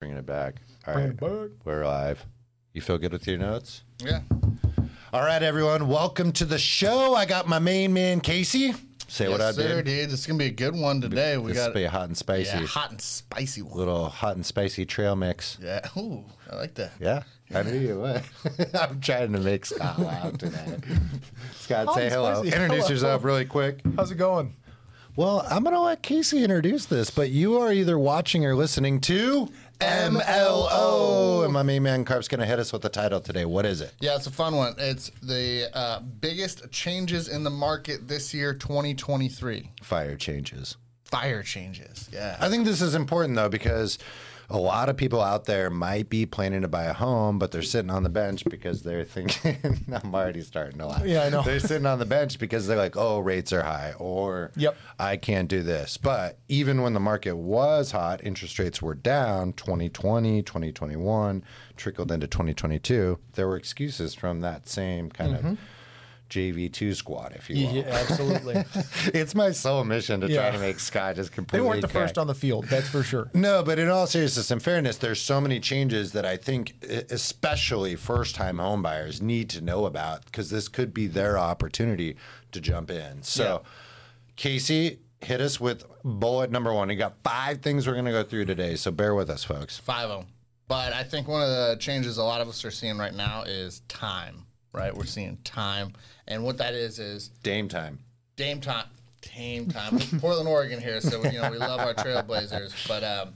Bringing it back. All Bring right, it back. we're live. You feel good with your notes? Yeah. All right, everyone. Welcome to the show. I got my main man Casey. Say what I yes, sir, did. dude. This is gonna be a good one today. We This got will be a hot and spicy, yeah, hot and spicy one. little hot and spicy trail mix. Yeah. Ooh, I like that. Yeah, I knew you would. I'm trying to make Scott laugh today. Scott, Hot say hello. spicy. Introduce Hello. yourself really quick. How's it going? Well, I'm going to let Casey introduce this, but you are either watching or listening to MLO. And my main man Carp's going to hit us with the title today. What is it? Yeah, it's a fun one. It's the uh, biggest changes in the market this year, 2023. Fire changes. Fire changes. Yeah. I think this is important though because a lot of people out there might be planning to buy a home, but they're sitting on the bench because they're thinking, I'm already starting to laugh. Yeah, I know. They're sitting on the bench because they're like, oh, rates are high, or Yep. I can't do this. But even when the market was hot, interest rates were down 2020, 2021, trickled into 2022. There were excuses from that same kind of mm-hmm. JV2 squad, if you will. Yeah, absolutely. It's my sole mission to try Yeah. to make Scott just completely. they completely. weren't the crack. first on the field, that's for sure. No, but in all seriousness and fairness, there's so many changes that I think, especially first-time homebuyers, need to know about because this could be their opportunity to jump in. So, Casey, hit us with bullet number one. You got five things we're going to go through today, so bear with us, folks. Five of them. But I think one of the changes a lot of us are seeing right now is time, right? We're seeing time. And what that is, is Dame time. Dame time. Dame time. Portland, Oregon here, so you know we love our Trailblazers. But um,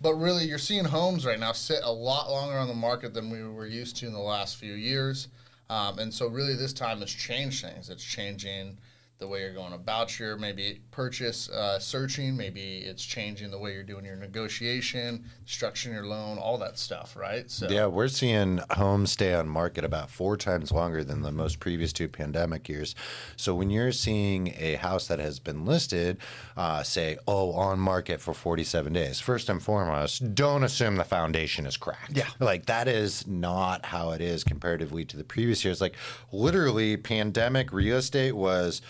but really, you're seeing homes right now sit a lot longer on the market than we were used to in the last few years. Um, and so really, this time has changed things. It's changing the way you're going about your maybe purchase uh, searching. Maybe it's changing the way you're doing your negotiation, structuring your loan, all that stuff, right? So Yeah, we're seeing homes stay on market about four times longer than the most previous two pandemic years. So when you're seeing a house that has been listed, uh, say, oh, on market for 47 days, first and foremost, don't assume the foundation is cracked. Yeah. Like that is not how it is comparatively to the previous years. Like literally, pandemic real estate was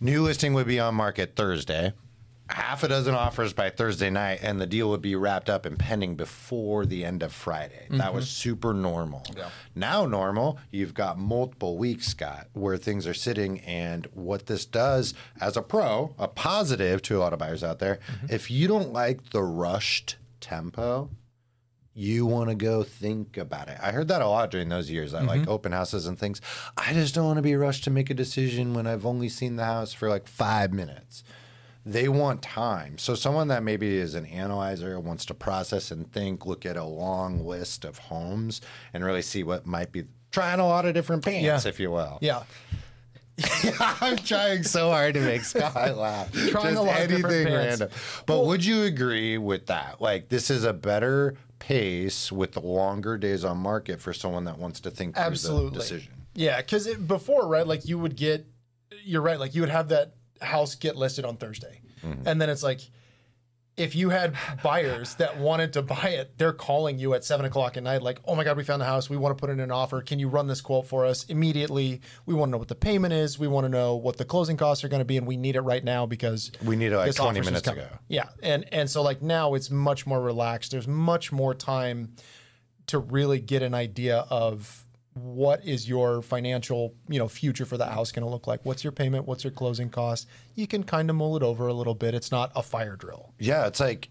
new listing would be on market Thursday half a dozen offers by Thursday night, and the deal would be wrapped up and pending before the end of Friday. That mm-hmm. was super normal. Yeah. Now, normal, you've got multiple weeks, Scott, where things are sitting. And what this does as a pro, a positive to a lot of buyers out there, mm-hmm. if you don't like the rushed tempo, you want to go think about it. I heard that a lot during those years. I like mm-hmm. open houses and things. I just don't want to be rushed to make a decision when I've only seen the house for like five minutes. They want time. So, someone that maybe is an analyzer wants to process and think, look at a long list of homes and really see what might be trying a lot of different pants, Yeah. if you will. Yeah. I'm trying so hard to make Scott laugh. Trying Just a lot of different anything pants. random. But would you agree with that? Like, this is a better pace with the longer days on market for someone that wants to think through Absolutely. the decision. Yeah, because before, right, like you would get, you're right, like you would have that house get listed on Thursday. Mm-hmm. And then it's like, if you had buyers that wanted to buy it, they're calling you at seven o'clock at night, like, oh my God, we found the house. We want to put in an offer. Can you run this quote for us immediately? We want to know what the payment is. We want to know what the closing costs are going to be, and we need it right now because We need it like 20 minutes ago. Yeah, and and so like now it's much more relaxed. There's much more time to really get an idea of what is your financial you know future for the house going to look like. What's your payment? What's your closing cost? You can kind of mull it over a little bit. It's not a fire drill. Yeah, it's like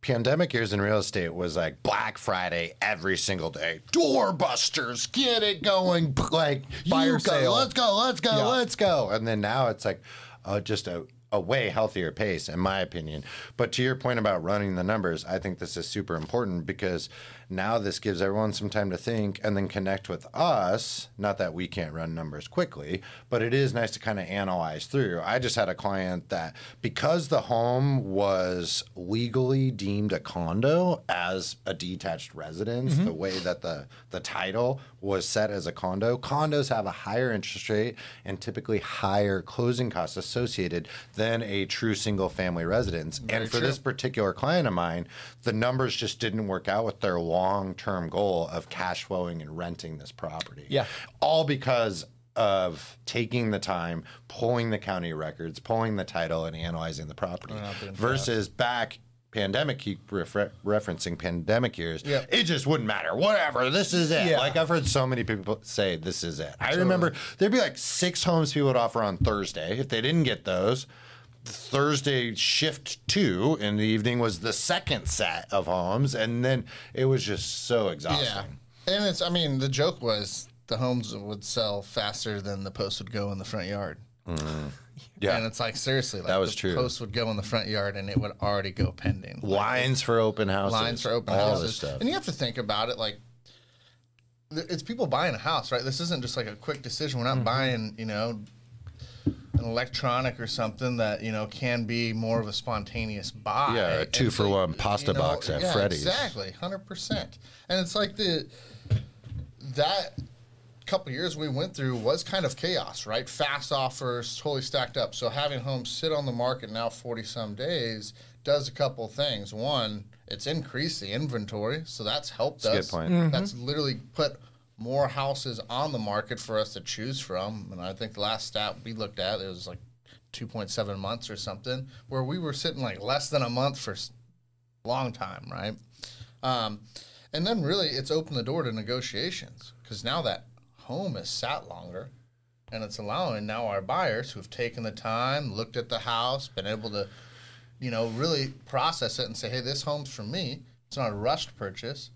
pandemic years in real estate was like Black Friday every single day. Doorbusters, get it going. Like Fire you go, sale. let's go, let's go, Yeah. let's go. And then now it's like uh, just a, a way healthier pace, in my opinion. But to your point about running the numbers, I think this is super important because now this gives everyone some time to think and then connect with us. Not that we can't run numbers quickly, but it is nice to kind of analyze through. I just had a client that because the home was legally deemed a condo as a detached residence, mm-hmm. the way that the the title was set as a condo, condos have a higher interest rate and typically higher closing costs associated than a true single family residence. and for true. this particular client of mine, the numbers just didn't work out with their long term goal of cash flowing and renting this property. Yeah. All because of taking the time, pulling the county records, pulling the title, and analyzing the property versus back pandemic, keep refer- referencing pandemic years. Yeah. It just wouldn't matter. Whatever. This is it. Yeah. Like I've heard so many people say this is it. I remember there'd be like six homes people would offer on Thursday. If they didn't get those, Thursday shift two in the evening was the second set of homes, and then it was just so exhausting. Yeah, and it's. I mean, the joke was the homes would sell faster than the post would go in the front yard. Yeah. and it's like seriously, like That was the true. Post would go in the front yard, and it would already go pending. Lines for open houses. lines for open all houses, this stuff. and you have to think about it like. It's people buying a house, right? This isn't just like a quick decision. We're not Mm-hmm. buying, you know, an electronic or something that you know can be more of a spontaneous buy. Yeah, a And two for so, one pasta you know, box at yeah, Freddy's. Exactly, hundred percent. And it's like the that couple years we went through was kind of chaos, right? Fast offers, totally stacked up. So having homes sit on the market now forty some days does a couple things. One, it's increased the inventory, so that's helped That's a us. good point. Mm-hmm. That's literally put more houses on the market for us to choose from. And I think the last stat we looked at it was like 2.7 months or something, where we were sitting like less than a month for a long time, right? Um, and then really it's opened the door to negotiations because now that home is sat longer and it's allowing now our buyers who've taken the time, looked at the house, been able to, you know, really process it and say, hey, this home's for me. It's not a rushed purchase.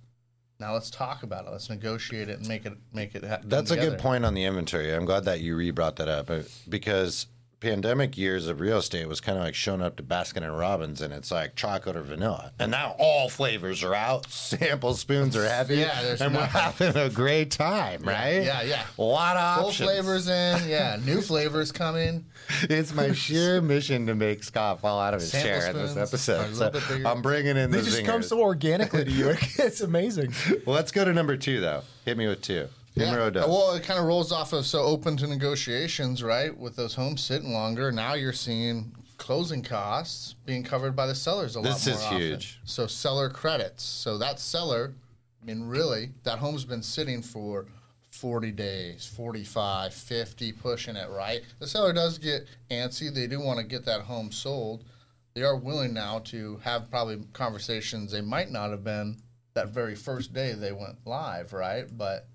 Now let's talk about it. Let's negotiate it and make it make it. Ha- come That's a good point on the inventory. I'm glad that you re brought that up uh, because pandemic years of real estate was kind of like showing up to Baskin and Robbins and it's like chocolate or vanilla. And now all flavors are out, sample spoons are heavy, Yeah, there's and we're having a great time, right? yeah, yeah. A lot of Full options. flavors in, yeah. New flavors coming. It's my sheer mission to make Scott fall out of his Sample chair in this spoons are a episode. So. I'm bringing in They the just come so organically to you. It's amazing. well, let's go to number two, though. Hit me with two. With Well, it kind of rolls off of so open to negotiations, right? With those homes sitting longer, now you're seeing closing costs being covered by the sellers a This lot more This is often. huge. So seller credits. So that seller, I mean, really, that home's been sitting for 40 days, 45, 50, pushing it, right? The seller does get antsy. They do want to get that home sold. They are willing now to have probably conversations they might not have been that very first day they went live, right? But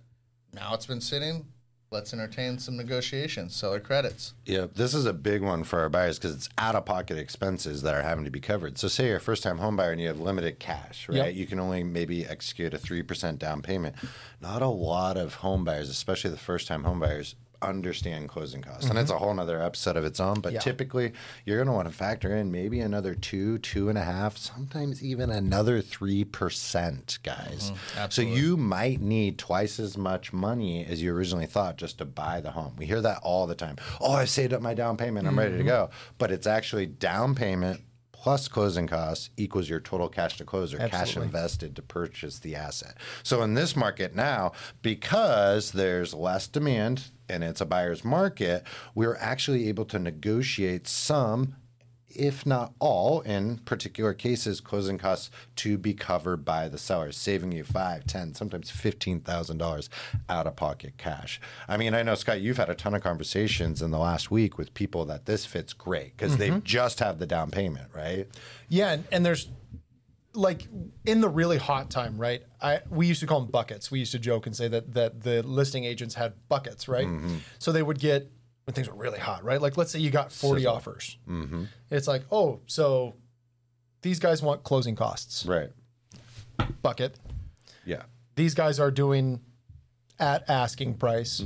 now it's been sitting. Let's entertain some negotiations. Seller credits. Yeah, this is a big one for our buyers because it's out of pocket expenses that are having to be covered. So, say you're a first time home buyer and you have limited cash, right? Yep. You can only maybe execute a 3% down payment. Not a lot of home buyers, especially the first time home buyers, understand closing costs. And mm-hmm. it's a whole nother episode of its own. But Yeah. typically, you're going to want to factor in maybe another two, two and a half, sometimes even another 3%, guys. Mm-hmm. so, you might need twice as much money as you originally thought just to buy the home. We hear that all the time. Oh, I saved up my down payment. I'm ready to mm-hmm. go. But it's actually down payment plus closing costs equals your total cash to close or cash invested to purchase the asset. So in this market now, because there's less demand and it's a buyer's market, we're actually able to negotiate some if not all, in particular cases, closing costs to be covered by the seller, saving you five, ten, sometimes fifteen thousand dollars out of pocket cash. I mean, I know Scott, you've had a ton of conversations in the last week with people that this fits great because they mm-hmm. just have the down payment, right? Yeah, and, and there's like in the really hot time, right? I we used to call them buckets. We used to joke and say that that the listing agents had buckets, right? Mm-hmm. So they would get when things were really hot, right? Like let's say you got 40 offers. Mm-hmm. It's like, oh, so these guys want closing costs. Right. Bucket. Yeah. These guys are doing at asking price.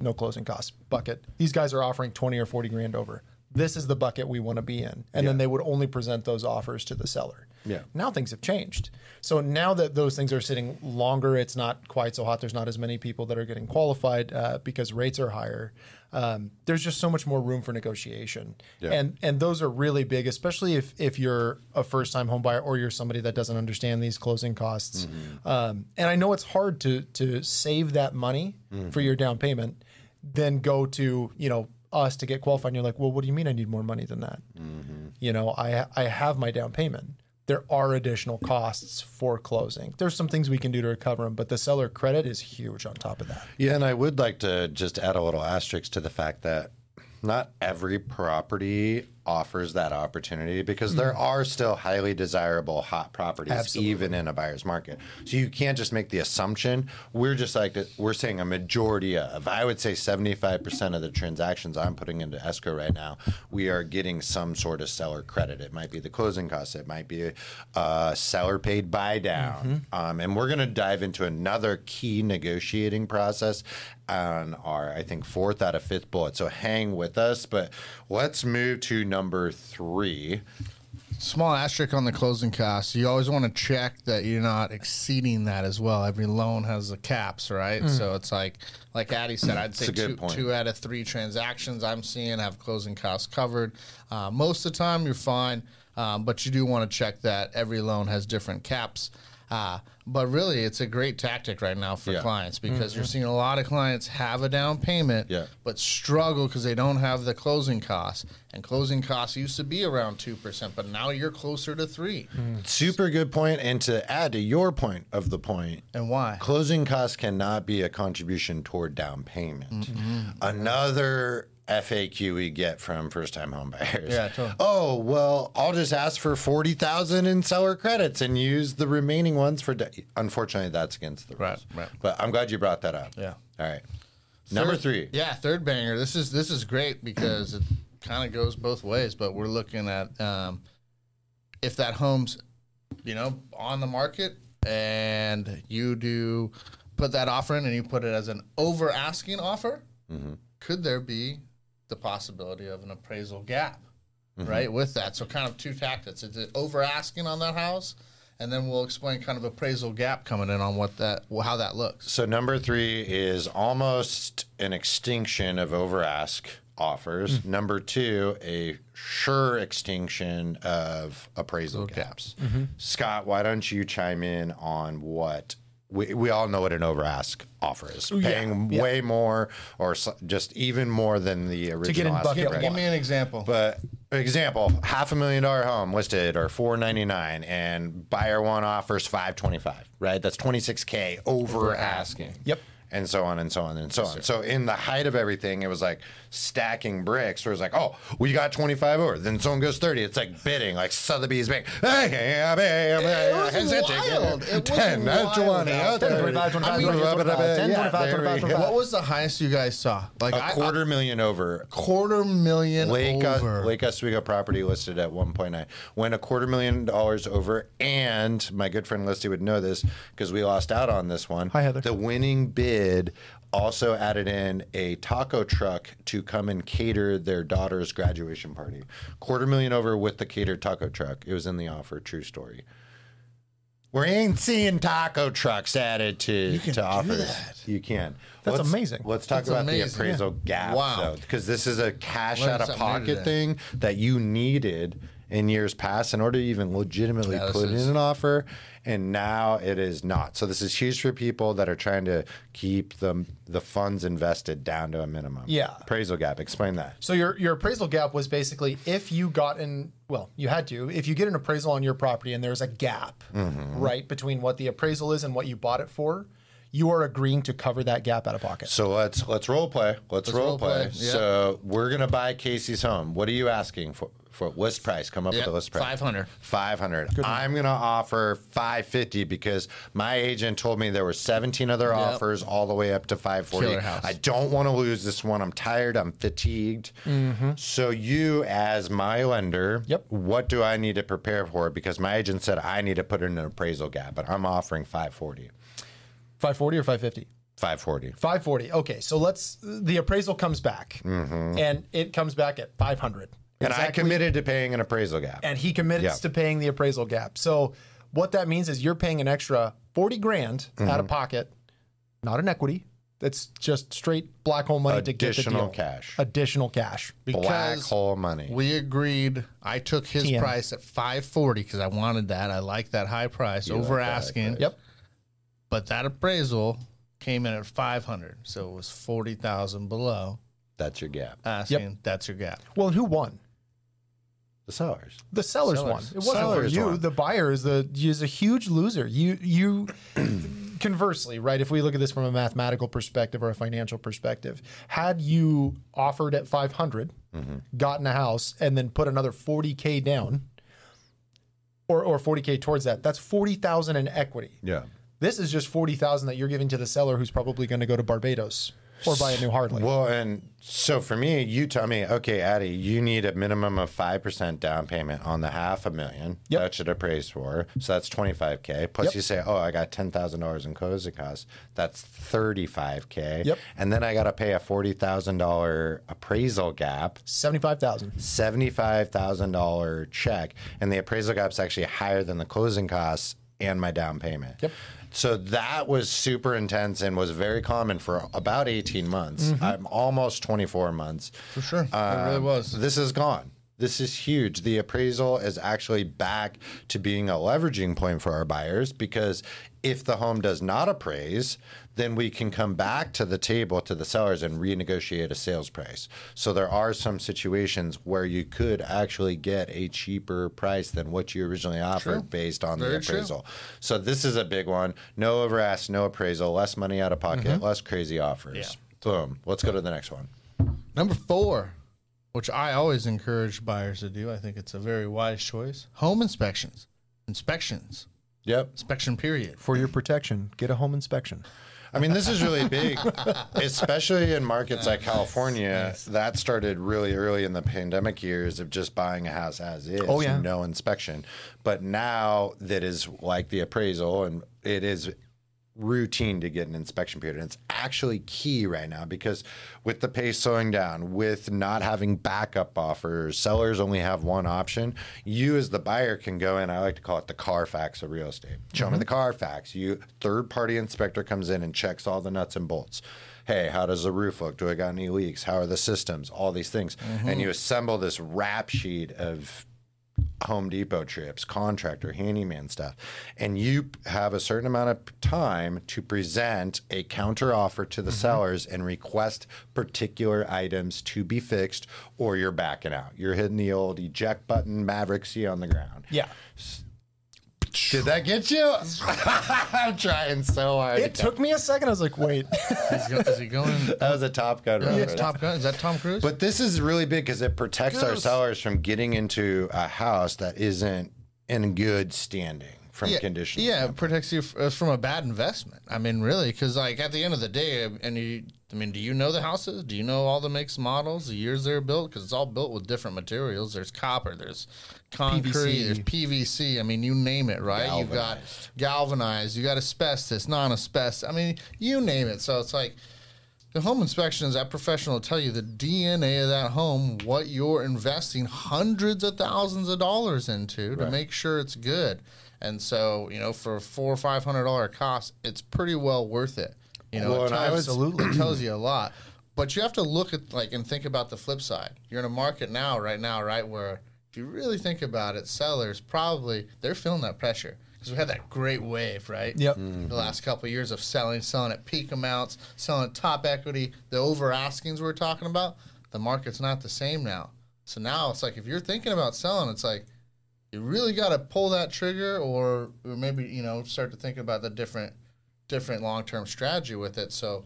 No closing costs. Bucket. These guys are offering 20 or 40 grand over. This is the bucket we want to be in. And then they would only present those offers to the seller. Yeah. Now things have changed. So now that those things are sitting longer, it's not quite so hot. There's not as many people that are getting qualified uh, because rates are higher. Um, there's just so much more room for negotiation, Yeah. and and those are really big, especially if if you're a first time home buyer or you're somebody that doesn't understand these closing costs. Um, and I know it's hard to to save that money for your down payment, then go to you know us to get qualified. And you're like, well, what do you mean I need more money than that? Mm-hmm. You know, I I have my down payment. There are additional costs for closing. There's some things we can do to recover them, but the seller credit is huge on top of that. Yeah, and I would like to just add a little asterisk to the fact that not every property offers that opportunity because there mm-hmm. are still highly desirable hot properties Absolutely. even in a buyer's market. So you can't just make the assumption. We're just like we're saying a majority of. I would say 75% of the transactions I'm putting into escrow right now, we are getting some sort of seller credit. It might be the closing costs, it might be a seller paid buy down. Mm-hmm. Um, and we're going to dive into another key negotiating process on our, I think, fourth out of fifth bullet. So hang with us. But let's move to number three. Small asterisk on the closing costs. You always want to check that you're not exceeding that as well. Every loan has the caps, right? So it's like, like Addy said, I'd say two, point. two out of three transactions I'm seeing have closing costs covered. Uh, most of the time, you're fine, um, but you do want to check that every loan has different caps. Uh, but really, it's a great tactic right now for Yeah. clients because you're mm-hmm. seeing a lot of clients have a down payment, Yeah. but struggle because they don't have the closing costs. And closing costs used to be around two percent, but now you're closer to three. Mm-hmm. Super good point. And to add to your point of the point, And why? Closing costs cannot be a contribution toward down payment. Mm-hmm. Another FAQ we get from first time home buyers. Yeah, totally. Oh, well, I'll just ask for 40,000 in seller credits and use the remaining ones for de-. Unfortunately, that's against the rules. Right, right. But I'm glad you brought that up. Yeah. All right. Number three. Yeah, third banger. This is this is great because it kind of goes both ways. But we're looking at um, if that home's you know on the market and you do put that offer in and you put it as an over asking offer, could there be the possibility of an appraisal gap? Mm-hmm. Right with that, so kind of two tactics. Is it over asking on that house, and then we'll explain kind of appraisal gap coming in on what that how that looks. So number three is almost an extinction of over ask offers. Mm-hmm. Number two, a sure extinction of appraisal gaps. Mm-hmm. Scott, why don't you chime in on what we, we all know what an over ask offer is? Paying yeah. way more or just even more than the original To get in bucket price. Give me an example. But example, half a million dollar home listed or four ninety nine, and buyer one offers five twenty five. Right, that's twenty six k over asking. Yep. And so on and so on and so on. So in the height of everything, it was like stacking bricks. Where it's like, oh, we got twenty five over. Then someone goes thirty. It's like bidding, like Sotheby's bank. Hey, was hey, hey, wild. It was Ten, uh, wild twenty, out uh, there. 30. 25, 25, I mean, 25, 25, 10, 25, 25, 25. What was the highest you guys saw? Like A I- quarter million over. quarter million Lake, over. Lake Oswego property listed at 1.9 went a quarter million dollars over and my good friend Listy would know this because we lost out on this one Hi, Heather. the winning bid also added in a taco truck to come and cater their daughter's graduation party quarter million over with the catered taco truck it was in the offer true story we ain't seeing taco trucks added to, to offers. that. You can. That's Let's- amazing. Let's talk That's about amazing, the appraisal gap, Wow. though, because this is a cash out of pocket thing that you needed in years past in order to even legitimately Yeah, put is- in an offer, and now it is not. So this is huge for people that are trying to keep the the funds invested down to a minimum. Yeah. appraisal gap. Explain that. So your your appraisal gap was basically if you got in well, you had to, if you get an appraisal on your property and there's a gap, Mm-hmm. right, between what the appraisal is and what you bought it for, you are agreeing to cover that gap out of pocket. So let's let's role play. Let's, role, role play. play, yeah. So we're gonna buy Casey's home. What are you asking for? For list price? Come up Yep, with a list price. 500. Five hundred. I'm gonna offer five fifty because my agent told me there were seventeen other offers all the way up to five forty. I don't want to lose this one. I'm tired. I'm fatigued. Mm-hmm. So you, as my lender, Yep. What do I need to prepare for? Because my agent said I need to put in an appraisal gap, but I'm offering five forty. 540 or 550? Five forty. 540. Okay, so let's the appraisal comes back mm-hmm. and it comes back at 500. And I committed to paying an appraisal gap. and he commits Yeah. to paying the appraisal gap. So what that means is you're paying an extra 40 grand out Mm-hmm. of pocket, not an equity. That's just straight black hole money to get the Additional deal. cash. Additional cash. Black hole money. we agreed. I took his TM. price at 540 because I wanted that. I like that high price over like asking. Yep. But that appraisal came in at 500, so it was 40,000 below That's your gap. asking. That's your gap. Well, who won? The sellers. The sellers, Sellers. won. It wasn't Sellers for you. won. The buyer is the is a huge loser. You you conversely, right? If we look at this from a mathematical perspective or a financial perspective, had you offered at 500, mm-hmm. gotten a house, and then put another 40k down, or or 40k towards that, that's 40,000 in equity. Yeah. This is just 40,000 that you're giving to the seller who's probably going to go to Barbados or buy a new Harley. Well, and so for me, you tell me, okay, Addy, you need a minimum of 5% down payment on the half a million. Yep. That should appraise for. So that's 25K. Plus Yep. you say, oh, I got $10,000 in closing costs. That's 35K. Yep. And then I got to pay a $40,000 appraisal gap. 75,000. $75,000 check. And the appraisal gap's actually higher than the closing costs and my down payment. Yep. So that was super intense and was very common for about 18 months. I'm almost 24 months. For sure. it really Um, was. This is gone. This is huge. The appraisal is actually back to being a leveraging point for our buyers because if the home does not appraise, then we can come back to the table to the sellers and renegotiate a sales price. So there are some situations where you could actually get a cheaper price than what you originally offered True. based on Very the true. appraisal. So this is a big one. No over ask, no appraisal, less money out of pocket, Mm-hmm. less crazy offers. Boom. Let's go to the next one. Number four, which I always encourage buyers to do, I think it's a very wise choice. Home inspections. Inspections. Yep. Inspection period. For your protection, get a home inspection. I mean, this is really big, especially in markets like California. That started really early in the pandemic years of just buying a house as is, Oh, yeah. no inspection. But now that is like the appraisal, and it is routine to get an inspection period. And it's actually key right now because with the pace slowing down, with not having backup offers, sellers only have one option. You as the buyer can go in, I like to call it the Carfax of real estate. Show me mm-hmm. the Carfax. You third party inspector comes in and checks all the nuts and bolts. Hey, how does the roof look? Do I got any leaks? How are the systems? All these things. And mm-hmm. you assemble this rap sheet of Home Depot trips, contractor, handyman stuff, and you have a certain amount of time to present a counter offer to the mm-hmm. sellers and request particular items to be fixed, or you're backing out. You're hitting the old eject button, Maverick C on the ground. Yeah. Did that get you? I'm trying so hard. It took me a second. I was like, wait. Is, he is he going? that was a Top Gun Yeah, it's Top Gun. Is that Tom Cruise? But this is really big because it protects our Goose. sellers from getting into a house that isn't in good standing from yeah, condition. Yeah, it protects you f- uh, from a bad investment. I mean, really, because like at the end of the day, and you, I mean, do you know the houses? Do you know all the makes, models, the years they're built? Because it's all built with different materials. There's copper, there's concrete, PVC. there's PVC. I mean, you name it, right? You've got galvanized, you got asbestos, non-asbestos. I mean, you name it. So it's like. The home inspection is that professional to tell you the DNA of that home, what you're investing hundreds of thousands of dollars into to make sure it's good. And so, you know, for a four or five hundred dollar cost, it's pretty well worth it. You know, Well, it tells, was- it tells you a lot. But you have to look at like and think about the flip side. You're in a market now, right now, right where if you really think about it, sellers probably they're feeling that pressure because we had that great wave, right? Yep. The last couple of years of selling, selling at peak amounts, selling at top equity, the over askings we are talking about. The market's not the same now. So now it's like if you're thinking about selling, it's like you really got to pull that trigger, or, or maybe you know start to think about the different different long term strategy with it. So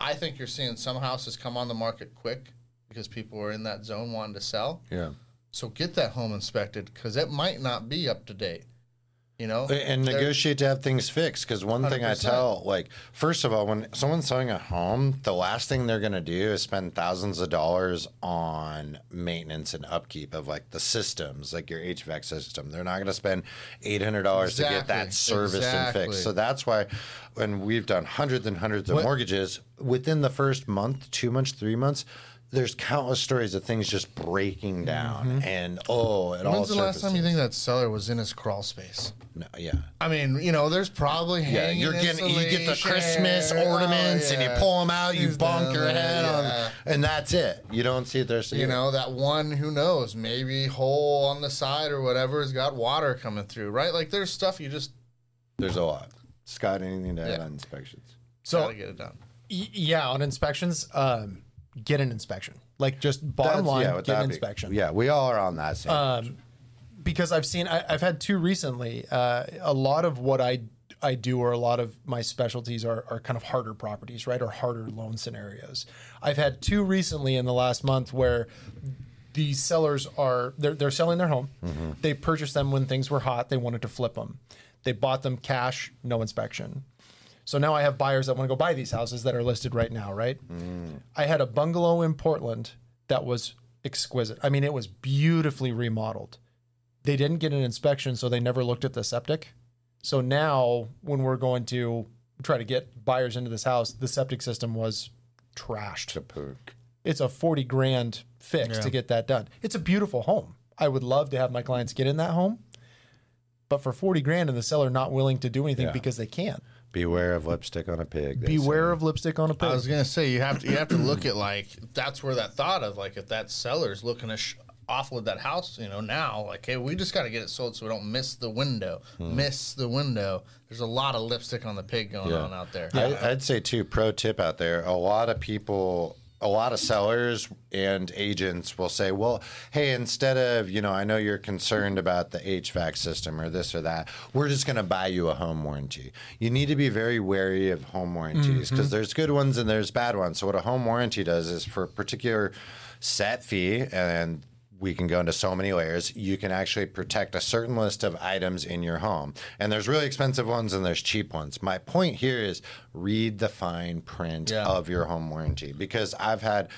I think you're seeing some houses come on the market quick because people are in that zone wanting to sell. Yeah. So get that home inspected because it might not be up to date. You know, and negotiate to have things fixed because one thing I tell like first of all when someone's selling a home the last thing they're going to do is spend thousands of dollars on maintenance and upkeep of like the systems like your hvac system. They're not going to spend $800 to get that serviced Exactly. and fixed. So that's why when we've done hundreds and hundreds of mortgages within the first month two months three months there's countless stories of things just breaking down and oh it all When's the last time you think that seller was in his crawl space? no, yeah I mean, you know, there's probably Yeah, hanging you're getting you get the insulation. Christmas Oh, ornaments and you pull them out, you He's bonk down your head yeah. on, and that's it. You don't see it there. So You know, that one who knows, maybe hole on the side or whatever has got water coming through, right? Like there's stuff you just there's a lot. Scott, anything to add Yeah. on inspections? So gotta get it done. Y- yeah, on inspections, um, get an inspection. Like just bottom That's- line, with get an be- inspection. Yeah, we all are on that same. because I've seen I, I've had two recently. Uh, a lot of what I I do, or a lot of my specialties are, are kind of harder properties, right? Or harder loan scenarios. I've had two recently in the last month where these sellers are they're, they're selling their home. They purchased them when things were hot. They wanted to flip them. They bought them cash, no inspection. So now I have buyers that want to go buy these houses that are listed right now, right? Mm. I had a bungalow in Portland that was exquisite. I mean, it was beautifully remodeled. They didn't get an inspection, so they never looked at the septic. So now, when we're going to try to get buyers into this house, the septic system was trashed. It's a 40 grand fix to get that done. It's a beautiful home. I would love to have my clients get in that home. But for 40 grand and the seller not willing to do anything Yeah. because they can't. Beware of lipstick on a pig. they Beware say. of lipstick on a pig. I was gonna say you have to you have to look at like that's where that thought of like if that seller's looking to sh- offload that house, you know, now like hey, we just got to get it sold so we don't miss the window, hmm. miss the window. There's a lot of lipstick on the pig going Yeah. on out there. I, I'd say too. Pro tip out there: a lot of people, a lot of sellers and agents will say, "Well, hey, instead of you know, I know you're concerned about the HVAC system or this or that, we're just going to buy you a home warranty." You need to be very wary of home warranties mm-hmm. because there's good ones and there's bad ones. So what a home warranty does is for a particular set fee and we can go into so many layers. You can actually protect a certain list of items in your home. And there's really expensive ones and there's cheap ones. My point here is read the fine print Yeah. of your home warranty because I've had,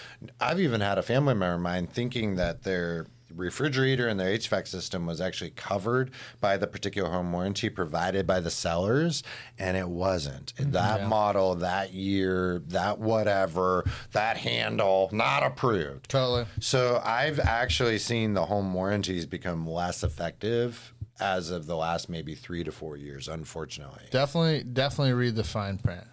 I've even had a family member of mine thinking that their refrigerator and their HVAC system was actually covered by the particular home warranty provided by the sellers, and it wasn't. Mm-hmm. That model, that year, that whatever, that handle, not approved. Totally. So I've actually seen the home warranties become less effective as of the last maybe three to four years, unfortunately. Definitely, definitely read the fine print.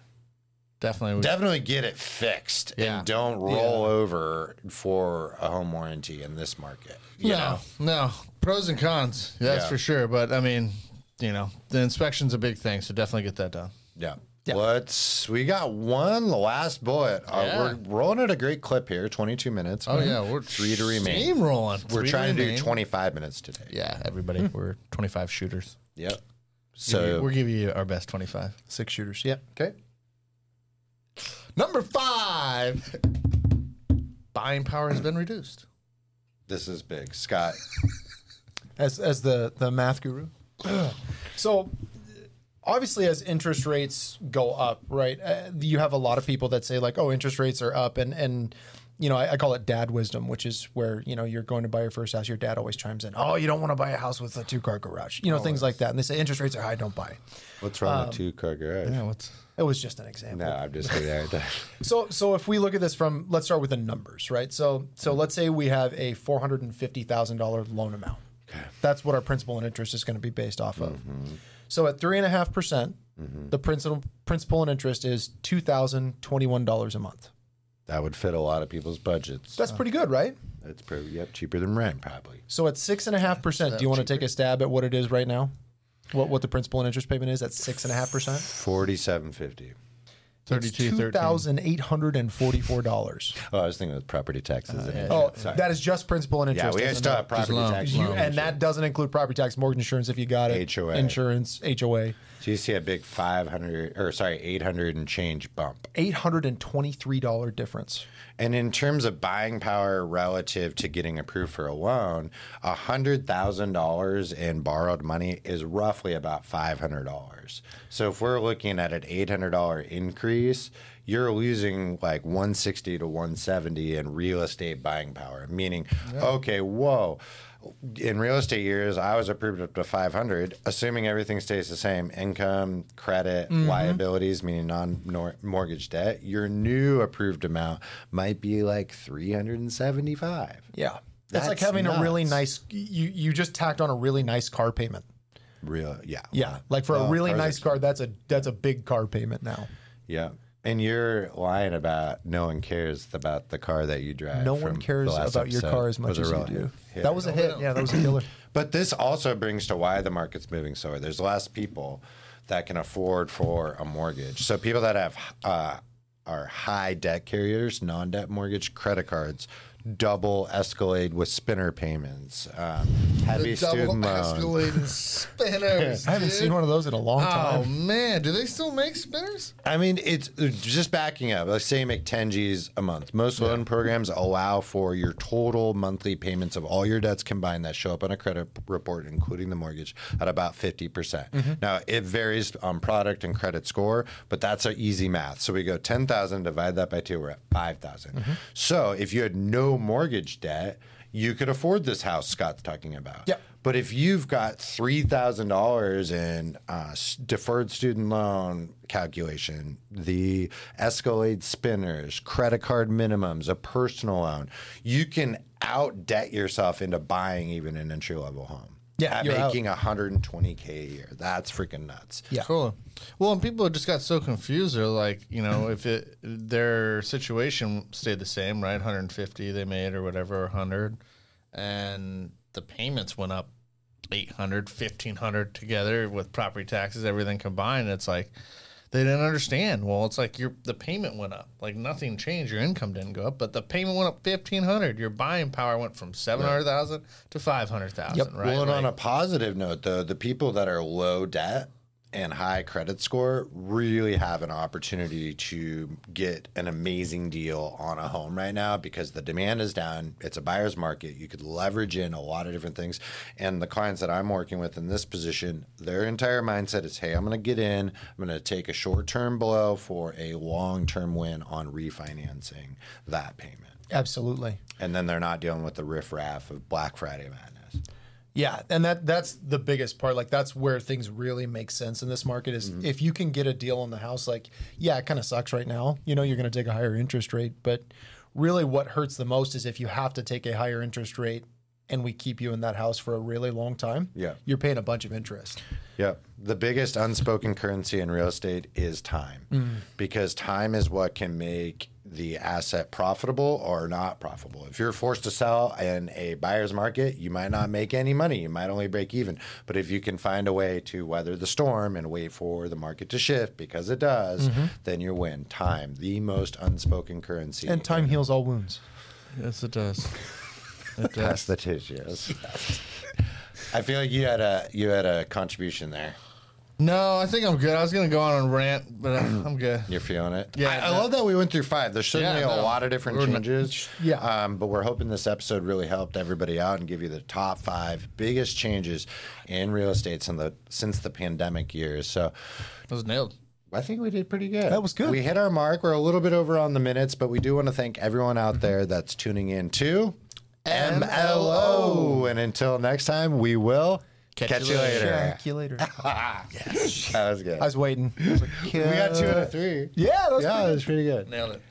Definitely. Definitely get it fixed Yeah. and don't roll over for a home warranty in this market. You no, know? no. Pros and cons, that's Yeah. for sure. But I mean, you know, the inspection's a big thing, so definitely get that done. Yeah. Yeah. Let's. We got one last bullet. Uh, Yeah. we're rolling at a great clip here. Twenty-two minutes. Oh yeah, we're three to remain. Steamrolling. We're Three trying to do twenty-five minutes today. Yeah, everybody, we're 25 shooters. Yep. So So we're giving you our best 25. Six shooters. Yeah. Okay. Number five, buying power has been reduced. this is big, Scott. as as the the math guru. so obviously as interest rates go up, right? Uh, you have a lot of people that say like, "Oh, interest rates are up," and and you know, I, I call it dad wisdom, which is where you know you're going to buy your first house. Your dad always chimes in, "Oh, you don't want to buy a house with a two car garage," you know, things like that. And they say interest rates are high, don't buy. What's wrong Um, with two-car garage? Yeah, what's It was just an example. No, I'm just kidding. So so if we look at this from let's start with the numbers, right? So so let's say we have a four hundred and fifty thousand dollar loan amount. Okay. That's what our principal and interest is going to be based off of. Mm-hmm. So at three and a half percent, mm-hmm. the principal principal and interest is two thousand twenty one dollars a month. that would fit a lot of people's budgets. That's pretty good, right? That's pretty yep, cheaper than rent probably. So at six and a half percent, do you want to take a stab at what it is right now? What what the principal and interest payment is at six and a half percent? Forty-seven fifty. 32, Two 13. thousand eight hundred and forty four dollars. Oh, I was thinking of property taxes. Uh, and Oh, Sorry. that is just principal and interest. yeah, we isn't still have property loan. tax. You, and that doesn't include property tax, mortgage insurance if you got it, HOA. insurance, HOA. So you see a big five hundred or sorry, eight hundred and change bump. Eight hundred and twenty-three dollar difference. And in terms of buying power relative to getting approved for a loan, hundred thousand dollars in borrowed money is roughly about five hundred dollars. So if we're looking at an eight hundred dollar increase, you're losing like one sixty to one seventy in real estate buying power. Meaning, okay, whoa. In real estate years, I was approved up to 500, assuming everything stays the same income, credit, mm-hmm. liabilities, meaning non mortgage debt. Your new approved amount might be like 375. Yeah, that's, That's like having a really nice. You you just tacked on a really nice car payment. Real, yeah. Yeah, like for a really nice car, that's a that's a big car payment now. Yeah. And you're lying about no one cares about the car that you drive. No one cares about your car as much as you do. Yeah. That was a hit. Yeah, that was a killer. But this also brings to why the market's moving slower. There's less people that can afford for a mortgage. So people that have uh, are high debt carriers, non-debt mortgage credit cards, double Escalade with spinner payments, um, heavy The double student loans. escalating spinners. I haven't dude. seen one of those in a long time. Oh man, do they still make spinners? I mean, it's just backing up. Let's say you make 10 G's a month. Most loan programs allow for your total monthly payments of all your debts combined that show up on a credit report, including the mortgage, at about 50%. percent Now, it varies on product and credit score, but that's our easy math. So we go 10,000, divide that by two, we're at 5,000. So if you had no mortgage debt, you could afford this house Scott's talking about. Yep. But if you've got three thousand dollars in uh, deferred student loan calculation, the Escalade spinners, credit card minimums, a personal loan, you can out debt yourself into buying even an entry level home. Yeah, at you're out. making 120k a year. That's freaking nuts. Yeah. Cool. Well, and people just got so confused. They're like, you know, if it their situation stayed the same, right? 150 they made or whatever, 100, and the payments went up 800, 1500 together with property taxes, everything combined. It's like they didn't understand. Well, it's like your the payment went up, like nothing changed. Your income didn't go up, but the payment went up 1500. Your buying power went from 700,000 to 500,000. Yep. Right. well, and on a positive note, though, the people that are low debt and high credit score really have an opportunity to get an amazing deal on a home right now because the demand is down. It's a buyer's market. You could leverage in a lot of different things. And the clients that I'm working with in this position, their entire mindset is hey, I'm going to get in, I'm going to take a short term blow for a long term win on refinancing that payment. Absolutely. And then they're not dealing with the riffraff of Black Friday madness. Yeah, and that that's the biggest part. Like that's where things really make sense in this market is mm-hmm. if you can get a deal on the house. Like, yeah, it kind of sucks right now. You know, you're going to take a higher interest rate, but really, what hurts the most is if you have to take a higher interest rate and we keep you in that house for a really long time. Yeah. you're paying a bunch of interest. Yeah. The biggest unspoken currency in real estate is time mm. because time is what can make the asset profitable or not profitable. If you're forced to sell in a buyer's market, you might not make any money. You might only break even. But if you can find a way to weather the storm and wait for the market to shift because it does, mm-hmm. then you win. Time, the most unspoken currency. And time heals all wounds. yes, it does. It does. Pass the tissues. I feel like you had a you had a contribution there. No, I think I'm good. I was gonna go on a rant, but uh, I'm good. You're feeling it. Yeah, I, I love that we went through five. There's certainly Yeah, a lot of different We're not- changes. Yeah. Um, but we're hoping this episode really helped everybody out and give you the top five biggest changes in real estate since the since the pandemic years. So It was nailed. I think we did pretty good. That was good. We hit our mark. We're a little bit over on the minutes, but we do want to thank everyone out there that's tuning in to MLO. And until next time, we will catch, you later. Catch you later. That was good. I was waiting. I was like, we got two out of three. Yeah, that was yeah, pretty it was pretty good. Nailed it.